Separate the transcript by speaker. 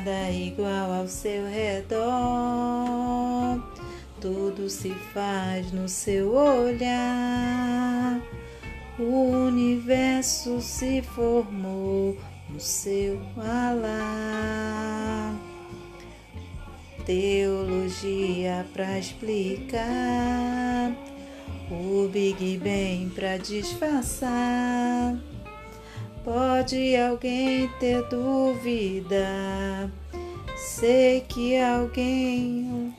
Speaker 1: nada igual ao seu redor. Tudo se faz no seu olhar. O universo se formou no seu falar. Teologia para explicar, o Big Bang para disfarçar. Pode alguém ter dúvida? Sei que alguém